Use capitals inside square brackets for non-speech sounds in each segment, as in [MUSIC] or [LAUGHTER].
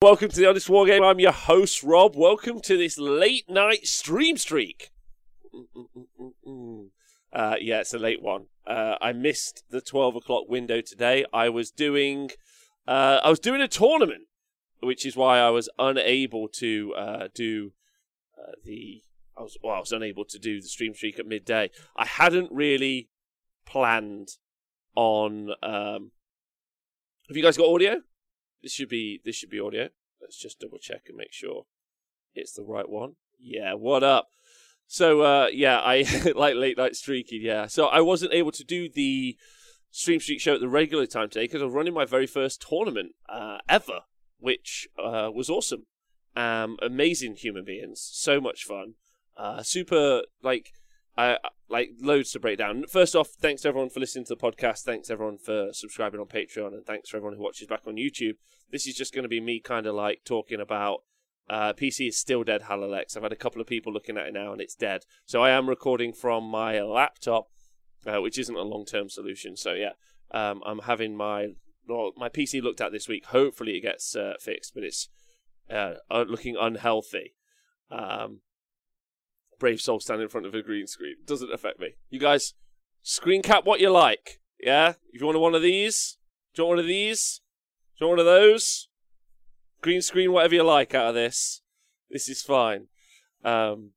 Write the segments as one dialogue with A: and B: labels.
A: Welcome to the Honest Wargamer. I'm your host, Rob. Welcome to this late night stream streak. Uh, yeah, it's a late one. Uh, I missed the 12 o'clock window today. I was doing, uh, I was doing a tournament, which is why I was unable to uh, do uh, the. I was well, I was unable to do the stream streak at midday. I hadn't really planned on. Um, have you guys got audio? This should be this should be audio. Let's just double check and make sure it's the right one. Yeah, what up? So uh, yeah, I [LAUGHS] like late night streaking. Yeah, so I wasn't able to do the stream streak show at the regular time today because I was running my very first tournament uh, ever, which uh, was awesome. Um, amazing human beings, so much fun. Uh, super like I like loads to break down. First off, thanks everyone for listening to the podcast. Thanks everyone for subscribing on Patreon, and thanks for everyone who watches back on YouTube. This is just going to be me kind of like talking about uh, PC is still dead, Halalex. I've had a couple of people looking at it now, and it's dead. So I am recording from my laptop, uh, which isn't a long-term solution. So yeah, um, I'm having my well, my PC looked at this week. Hopefully it gets uh, fixed, but it's uh, looking unhealthy. Um, brave soul standing in front of a green screen doesn't affect me. You guys, screen cap what you like. Yeah, if you want one of these, do you want one of these? Do you want one of those? green screen, whatever you like out of this. This is fine. Um,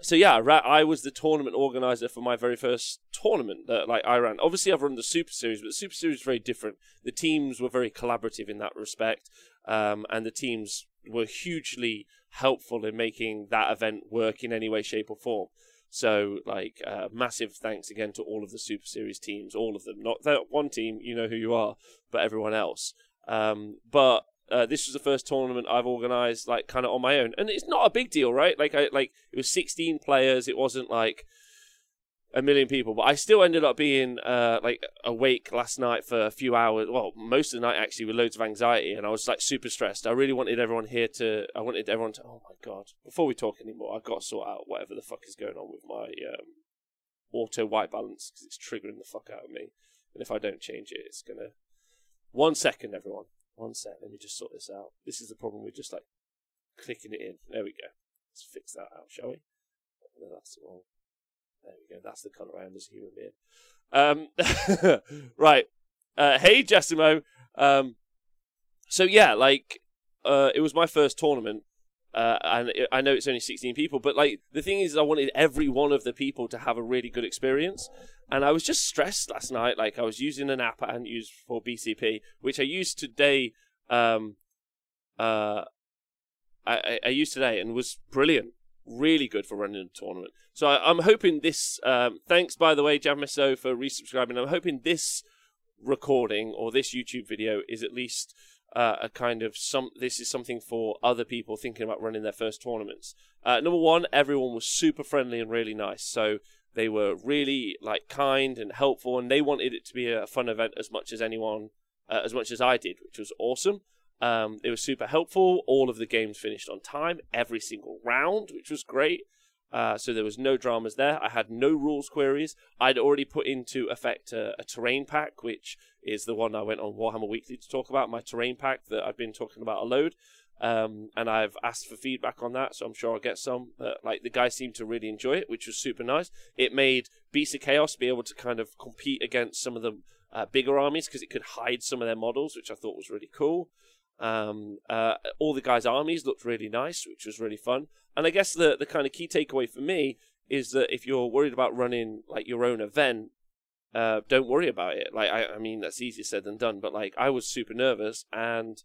A: so yeah, I was the tournament organizer for my very first tournament that like I ran. Obviously, I've run the Super Series, but the Super Series is very different. The teams were very collaborative in that respect, um, and the teams were hugely helpful in making that event work in any way, shape, or form. So, like, uh, massive thanks again to all of the Super Series teams, all of them. Not that one team, you know who you are, but everyone else. Um, but uh, this was the first tournament I've organised, like kind of on my own, and it's not a big deal, right? Like, I like it was 16 players. It wasn't like a million people, but I still ended up being uh, like awake last night for a few hours. Well, most of the night actually, with loads of anxiety, and I was like super stressed. I really wanted everyone here to. I wanted everyone to. Oh my god! Before we talk anymore, I've got to sort out whatever the fuck is going on with my um, auto white balance because it's triggering the fuck out of me. And if I don't change it, it's gonna. One second, everyone. One sec, let me just sort this out. This is the problem with just like clicking it in. There we go. Let's fix that out, shall we? No, that's wrong. There we go. That's the colour I am as a human being. Um, [LAUGHS] right. Uh, hey, Jessimo. Um, so yeah, like, uh, it was my first tournament, uh, and it, I know it's only 16 people, but like the thing is, I wanted every one of the people to have a really good experience, and I was just stressed last night. Like I was using an app I hadn't used for BCP, which I used today. Um, uh, I, I used today and was brilliant, really good for running a tournament. So I, am hoping this. Um, thanks, by the way, Jamiso, for resubscribing. I'm hoping this recording or this YouTube video is at least uh, a kind of some. This is something for other people thinking about running their first tournaments. Uh, number one, everyone was super friendly and really nice. So they were really like kind and helpful, and they wanted it to be a fun event as much as anyone, uh, as much as I did, which was awesome. Um, it was super helpful. All of the games finished on time, every single round, which was great. Uh, so there was no dramas there. I had no rules queries. I'd already put into effect a, a, terrain pack, which is the one I went on Warhammer Weekly to talk about. My terrain pack that I've been talking about a load, um, and I've asked for feedback on that, so I'm sure I'll get some. But like the guys seemed to really enjoy it, which was super nice. It made Beast of Chaos be able to kind of compete against some of the uh, bigger armies because it could hide some of their models, which I thought was really cool. Um, uh, all the guys' armies looked really nice, which was really fun. And I guess the the kind of key takeaway for me is that if you're worried about running like your own event, uh, don't worry about it. Like I, I mean, that's easier said than done. But like I was super nervous, and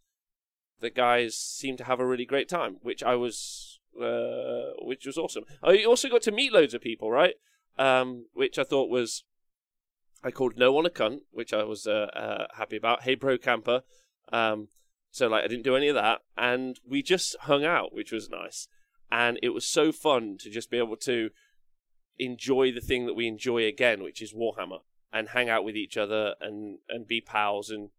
A: the guys seemed to have a really great time, which I was, uh, which was awesome. I also got to meet loads of people, right? Um, which I thought was, I called no one a cunt, which I was uh, uh, happy about. Hey, bro, camper. Um, so like I didn't do any of that, and we just hung out, which was nice. And it was so fun to just be able to enjoy the thing that we enjoy again, which is Warhammer, and hang out with each other and and be pals and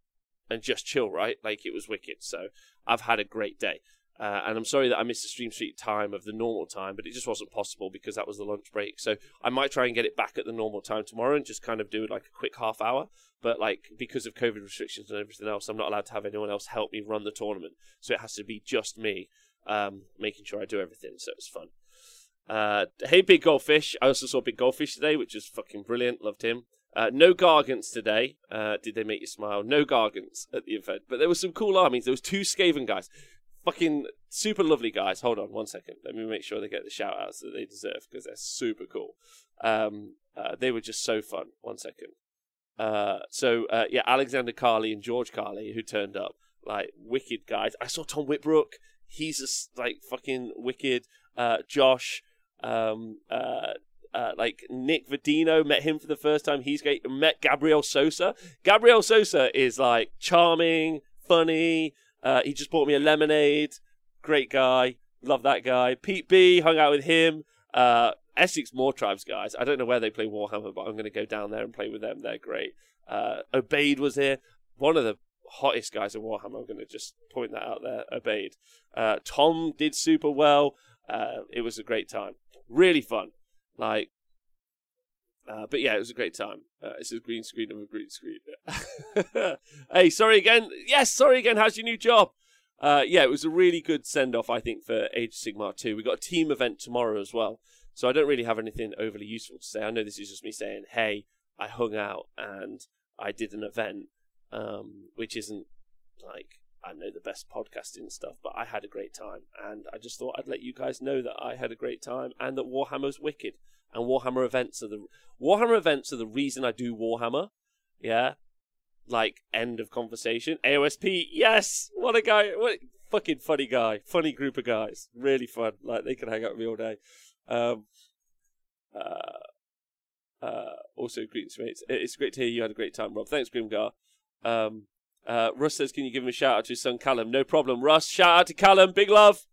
A: and just chill, right? Like it was wicked. So I've had a great day. Uh, and I'm sorry that I missed the stream street time of the normal time, but it just wasn't possible because that was the lunch break. So I might try and get it back at the normal time tomorrow and just kind of do it like a quick half hour. But like because of COVID restrictions and everything else, I'm not allowed to have anyone else help me run the tournament. So it has to be just me um, making sure I do everything. So it's fun. Uh, hey, Big Goldfish. I also saw Big Goldfish today, which was fucking brilliant. Loved him. Uh, no Gargants today. Uh, did they make you smile? No Gargants at the event. But there were some cool armies. There was two Skaven guys fucking super lovely guys. Hold on one second. Let me make sure they get the shout outs that they deserve because they're super cool. Um, uh, they were just so fun. One second. Uh, so uh, yeah, Alexander Carley and George Carley who turned up like wicked guys. I saw Tom Whitbrook. He's just like fucking wicked. Uh, Josh, um, uh, uh, like Nick Vadino, met him for the first time. He's great. Met Gabriel Sosa. Gabriel Sosa is like charming, funny, uh, he just bought me a lemonade. Great guy. Love that guy. Pete B, hung out with him. Uh, Essex tribes guys. I don't know where they play Warhammer, but I'm going to go down there and play with them. They're great. Uh, Obeyed was here. One of the hottest guys in Warhammer. I'm going to just point that out there. Obeyed. Uh, Tom did super well. Uh, it was a great time. Really fun. Like, uh, but yeah, it was a great time. Uh, it's a green screen of a green screen. [LAUGHS] hey, sorry again. Yes, sorry again. How's your new job? Uh, yeah, it was a really good send off, I think, for Age of Sigmar 2. We got a team event tomorrow as well. So I don't really have anything overly useful to say. I know this is just me saying, hey, I hung out and I did an event, um, which isn't like, I know the best podcasting stuff, but I had a great time. And I just thought I'd let you guys know that I had a great time and that Warhammer's wicked and Warhammer events are the Warhammer events are the reason I do Warhammer. Yeah, like end of conversation. AOSP, yes, what a guy, what a fucking funny guy, funny group of guys, really fun. Like they can hang out with me all day. Um, uh, uh, also, greetings, mates. It's great to hear you had a great time, Rob. Thanks, Grimgar. Um, uh, Russ says, "Can you give him a shout out to his son Callum?" No problem, Russ. Shout out to Callum, big love.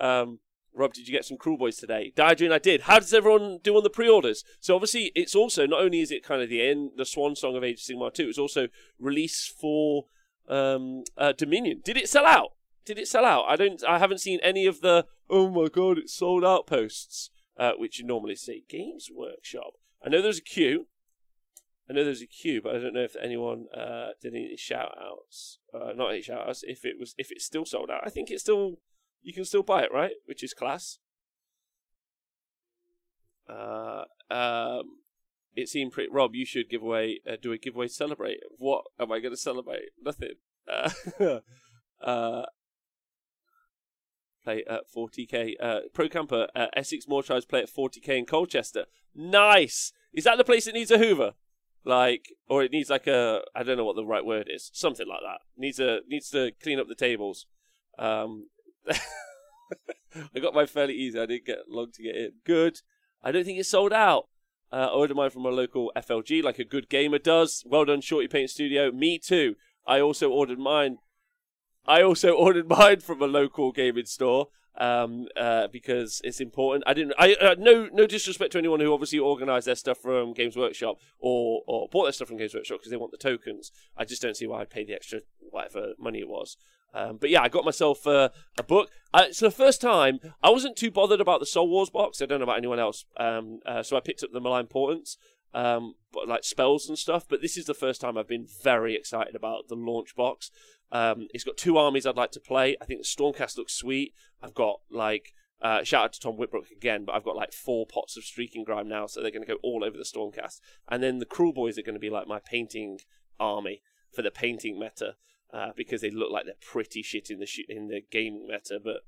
A: Um, Rob, did you get some Kruleboyz today? Diadrine, I did. How does everyone do on the pre-orders? So obviously, it's also not only is it kind of the end, the swan song of Age of Sigmar 2, it's also release for um, uh, Dominion. Did it sell out? Did it sell out? I don't. I haven't seen any of the oh my god, it's sold out posts, uh, which you normally see. Games Workshop. I know there's a queue. I know there's a queue, but I don't know if anyone uh, did any shout outs. Uh, not any shout outs. If it was, if it's still sold out, I think it's still you can still buy it, right? Which is class. Uh, um, it seemed pretty. Rob, you should give away. Uh, do a giveaway. Celebrate. What am I going to celebrate? Nothing. Uh, [LAUGHS] uh, play at 40k. Uh, Pro Camper. Uh, Essex Mawtribes play at 40k in Colchester. Nice. Is that the place that needs a Hoover? Like, or it needs like a. I don't know what the right word is. Something like that. Needs a needs to clean up the tables. Um, [LAUGHS] I got mine fairly easy. I didn't get long to get in. Good. I don't think it's sold out. Uh, I ordered mine from a local FLG, like a good gamer does. Well done, Shorty Paint Studio. Me too. I also ordered mine. I also [LAUGHS] ordered mine from a local gaming store um, uh, because it's important. I didn't. I uh, no no disrespect to anyone who obviously organised their stuff from Games Workshop or or bought their stuff from Games Workshop because they want the tokens. I just don't see why I'd pay the extra whatever money it was. Um, but yeah, I got myself uh, a book. Uh, it's the first time I wasn't too bothered about the Soul Wars box. I don't know about anyone else. Um, uh, so I picked up the Malign Portents, um, but like spells and stuff. But this is the first time I've been very excited about the launch box. Um, it's got two armies I'd like to play. I think the Stormcast looks sweet. I've got like uh, shout out to Tom Whitbrook again, but I've got like four pots of Streaking Grime now, so they're going to go all over the Stormcast. And then the Kruleboyz are going to be like my painting army for the painting meta uh, because they look like they're pretty shit in the sh- in the game meta. But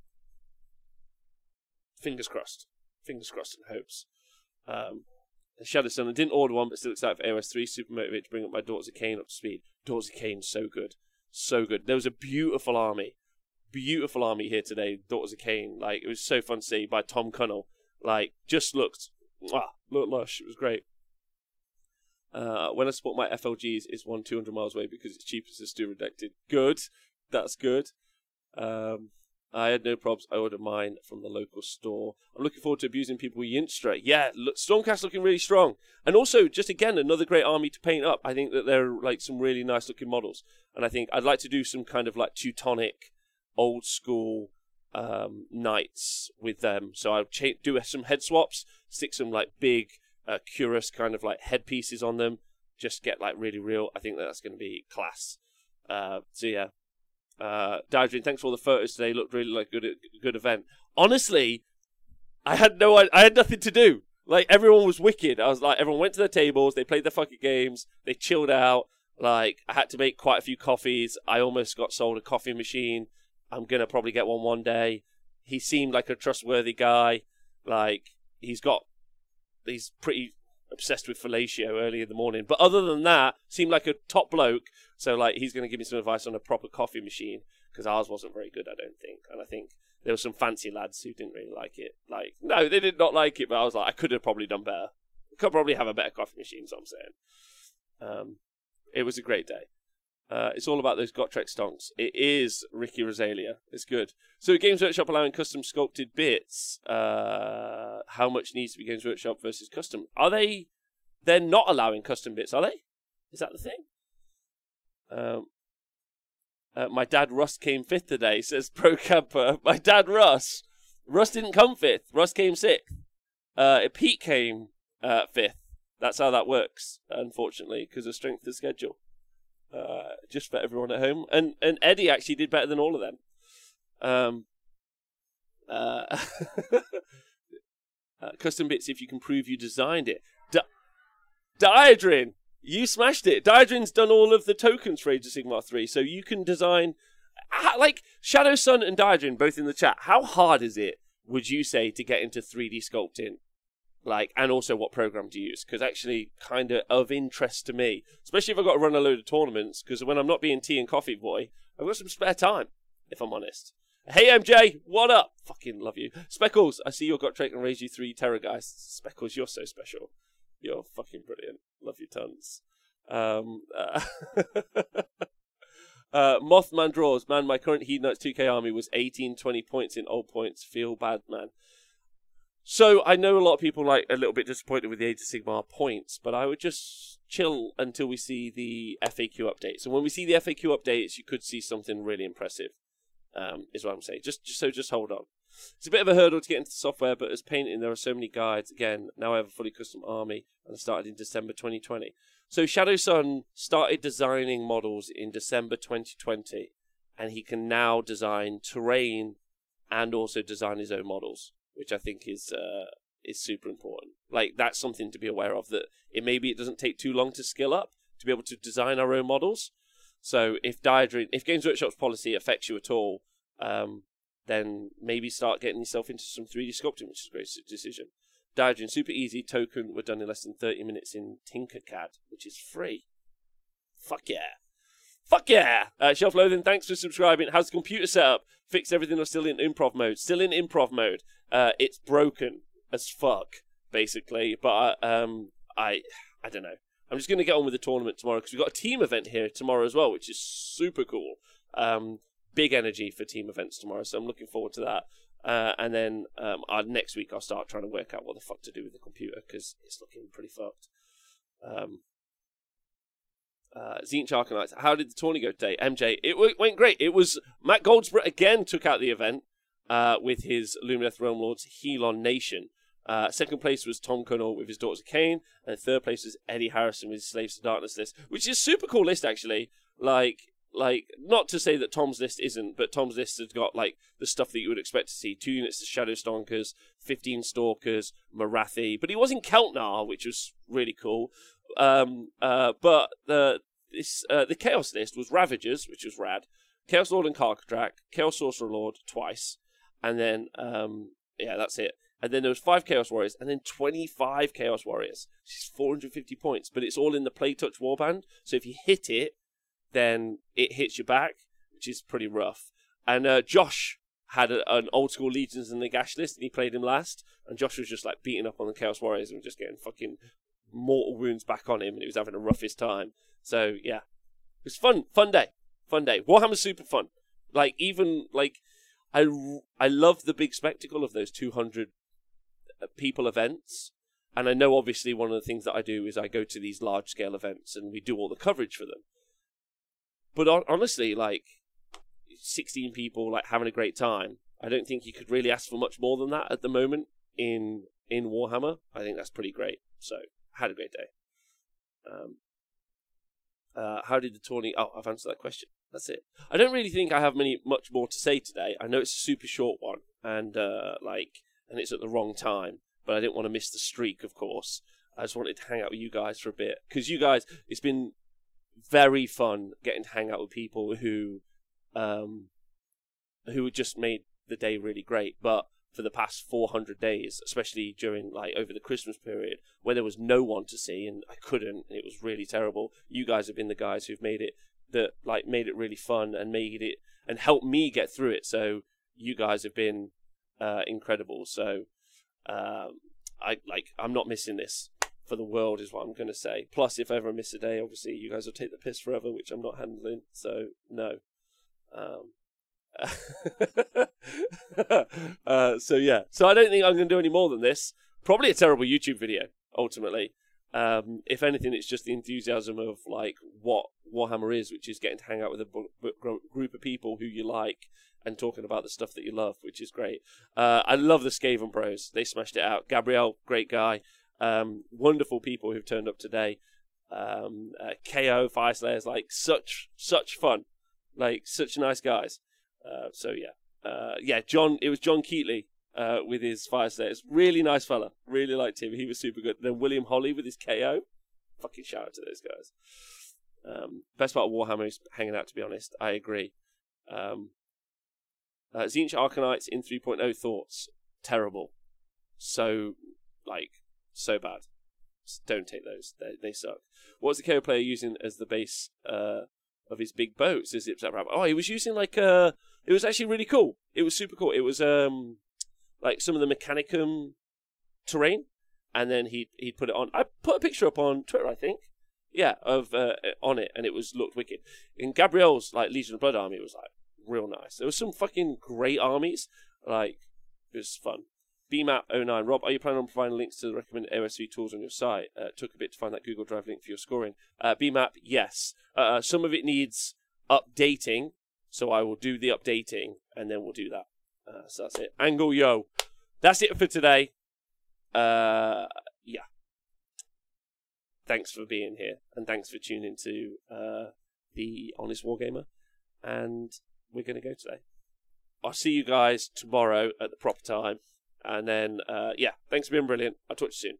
A: fingers crossed, fingers crossed and hopes. Um, Shadow Sun, I didn't order one, but still excited for AOS 3. Super motivated to bring up my Daughters of Khaine up to speed. Daughters of Khaine, so good. So good. There was a beautiful army. Beautiful army here today, Daughters of Khaine. Like, it was so fun to see by Tom Cunnell. Like, just looked, ah, looked lush. It was great. Uh, when I support my FLGs, it's one 200 miles away because it's cheapest to do redacted. Good. That's good. Um, I had no problems. I ordered mine from the local store. I'm looking forward to abusing people with Yndrasta. Yeah, look, Stormcast looking really strong. And also, just again, another great army to paint up. I think that they're like some really nice looking models. And I think I'd like to do some kind of like Teutonic, old school um, knights with them. So I'll cha- do some head swaps, stick some like big uh, Curus kind of like headpieces on them, just get like really real. I think that that's going to be class. Uh, so yeah, uh, Diadrin, thanks for all the photos today. Looked really like good good event. Honestly, I had no I had nothing to do. Like everyone was wicked. I was like everyone went to their tables, they played their fucking games, they chilled out. Like I had to make quite a few coffees. I almost got sold a coffee machine. I'm gonna probably get one one day. He seemed like a trustworthy guy. Like he's got, he's pretty obsessed with fellatio early in the morning. But other than that, seemed like a top bloke. So like he's gonna give me some advice on a proper coffee machine because ours wasn't very good. I don't think, and I think there were some fancy lads who didn't really like it. Like no, they did not like it, but I was like, I could have probably done better. Could probably have a better coffee machine. So I'm saying. Um, it was a great day. Uh, it's all about those Gotrek stonks. It is Ricky Rosalia. It's good. So Games Workshop allowing custom sculpted bits. Uh, how much needs to be Games Workshop versus custom? Are they? They're not allowing custom bits, are they? Is that the thing? Um, uh, my dad Russ came fifth today, says [LAUGHS] Pro Camper. My dad Russ. Russ didn't come fifth. Russ came sixth. Uh, Pete came uh, fifth. That's how that works, unfortunately, because of strength of schedule. Uh, just for everyone at home, and and Eddie actually did better than all of them. Um, uh, [LAUGHS] uh, custom bits if you can prove you designed it. Di- Diadrin, you smashed it. Diadrin's done all of the tokens for Age of Sigmar 3, so you can design. Like Shadow Sun and Diadrin both in the chat. How hard is it, would you say, to get into 3D sculpting? Like and also what program to use? Because actually kind of of interest to me especially if i've got to run a load of tournaments because when i'm not being tea and coffee boy i've got some spare time if i'm honest. Hey mj what up? Fucking love you. Speckles i see you've got Trek and raise you three terror guys. Speckles you're so special. You're fucking brilliant. Love you tons. Um uh, [LAUGHS] uh, Mothman draws. Man, my current Hedonites 2K army was 18, 20 points in old points. Feel bad, man. So I know a lot of people like a little bit disappointed with the Age of Sigmar points, but I would just chill until we see the FAQ updates. And when we see the FAQ updates, you could see something really impressive. Um, is what I'm saying. Just, just so just hold on. It's a bit of a hurdle to get into the software, but as painting, there are so many guides. Again, now I have a fully custom army, and I started in December 2020. So Shadow Sun started designing models in December 2020, and he can now design terrain and also design his own models which I think is uh, is super important. Like that's something to be aware of. That it maybe it doesn't take too long to skill up to be able to design our own models. So if Diadrin, if Games Workshop's policy affects you at all, um, then maybe start getting yourself into some 3D sculpting, which is a great decision. Diadrin, super easy. Token were done in less than 30 minutes in Tinkercad, which is free. Fuck yeah. Fuck yeah! Uh, Shelf Loathing, thanks for subscribing. How's the computer setup? Fixed everything or still in improv mode? Still in improv mode. Uh, it's broken as fuck, basically. But uh, um, I, I don't know. I'm just going to get on with the tournament tomorrow because we've got a team event here tomorrow as well, which is super cool. Um, big energy for team events tomorrow, so I'm looking forward to that. Uh, and then um, uh, next week I'll start trying to work out what the fuck to do with the computer because it's looking pretty fucked. Um, uh, Tzeentch Arcanites. How did the tourney go today? MJ, it w- went great. It was Matt Goldsborough again took out the event uh, with his Lumineth Realm Lords Helon Nation. Uh, second place was Tom Connell with his Daughters of Khaine, and third place was Eddie Harrison with his Slaves to Darkness list, which is a super cool list actually. Like, like not to say that Tom's list isn't, but Tom's list has got like the stuff that you would expect to see: two units of Shadow Stonkers, fifteen Stalkers, Morathi. but he was in Khelt Nar, which was really cool. Um, uh, but the this uh, the Chaos list was Ravagers, which was rad. Chaos Lord and Karkadrak, Chaos Sorcerer Lord twice, and then um, yeah, that's it. And then there was five Chaos Warriors, and then twenty-five Chaos Warriors, She's four hundred fifty points. But it's all in the Play Touch Warband, so if you hit it, then it hits you back, which is pretty rough. And uh, Josh had a, an old school Legions and Nagash list, and he played him last. And Josh was just like beating up on the Chaos Warriors and just getting fucking mortal wounds back on him, and he was having the roughest time. So yeah, it was fun, fun day, fun day. Warhammer's super fun. Like even like I I love the big spectacle of those two hundred uh, people events. And I know obviously one of the things that I do is I go to these large scale events and we do all the coverage for them. But honestly, like 16 people like having a great time. I don't think you could really ask for much more than that at the moment in in Warhammer. I think that's pretty great. So had a great day. Um, uh, how did the tourney? Oh, I've answered that question. That's it. I don't really think I have many much more to say today. I know it's a super short one, and uh, like, and it's at the wrong time. But I didn't want to miss the streak, of course. I just wanted to hang out with you guys for a bit because you guys, it's been very fun getting to hang out with people who, um, who just made the day really great. But for the past 400 days, especially during like over the Christmas period where there was no one to see and I couldn't, it was really terrible. You guys have been the guys who've made it that like made it really fun and made it and helped me get through it. So you guys have been uh, incredible. So um, I like I'm not missing this for the world is what I'm going to say. Plus, if ever I ever miss a day, obviously you guys will take the piss forever, which I'm not handling. So no. Um, [LAUGHS] uh, so yeah, so I don't think I'm going to do any more than this. Probably a terrible YouTube video ultimately. Um, if anything, it's just the enthusiasm of like what Warhammer is, which is getting to hang out with a b- b- group of people who you like and talking about the stuff that you love, which is great. Uh, I love the Skaven Bros; they smashed it out. Gabriel, great guy. Um, wonderful people who've turned up today. Um, uh, KO Fyreslayers, like such such fun, like such nice guys. Uh, so yeah, uh, yeah. John, it was John Keatley uh, with his fire Fyreslayers. Really nice fella. Really liked him. He was super good. Then William Holly with his KO. Fucking shout out to those guys. Um, best part of Warhammer is hanging out. To be honest, I agree. Um, uh, Tzeentch Arcanites in 3.0 thoughts terrible. So like so bad. Don't take those. They they suck. What's the KO player using as the base uh, of his big boats? Is it rabbit? Oh, he was using like a. Uh, it was actually really cool. It was super cool. It was um like some of the Mechanicum terrain, and then he he put it on. I put a picture up on Twitter, I think. Yeah, of uh, on it, and it was looked wicked. In Gabriel's like Legion of Blood army, was like real nice. There was some fucking great armies. Like it was fun. BMAP09. Rob, are you planning on providing links to the recommended OSV tools on your site? Uh, took a bit to find that Google Drive link for your scoring. Uh, BMAP, yes. Uh, uh, some of it needs updating, so I will do the updating and then we'll do that. Uh, so that's it. Angle Yo. That's it for today. Uh, yeah. Thanks for being here and thanks for tuning to uh, the Honest Wargamer. And we're going to go today. I'll see you guys tomorrow at the proper time. And then, uh, yeah, thanks for being brilliant. I'll talk to you soon.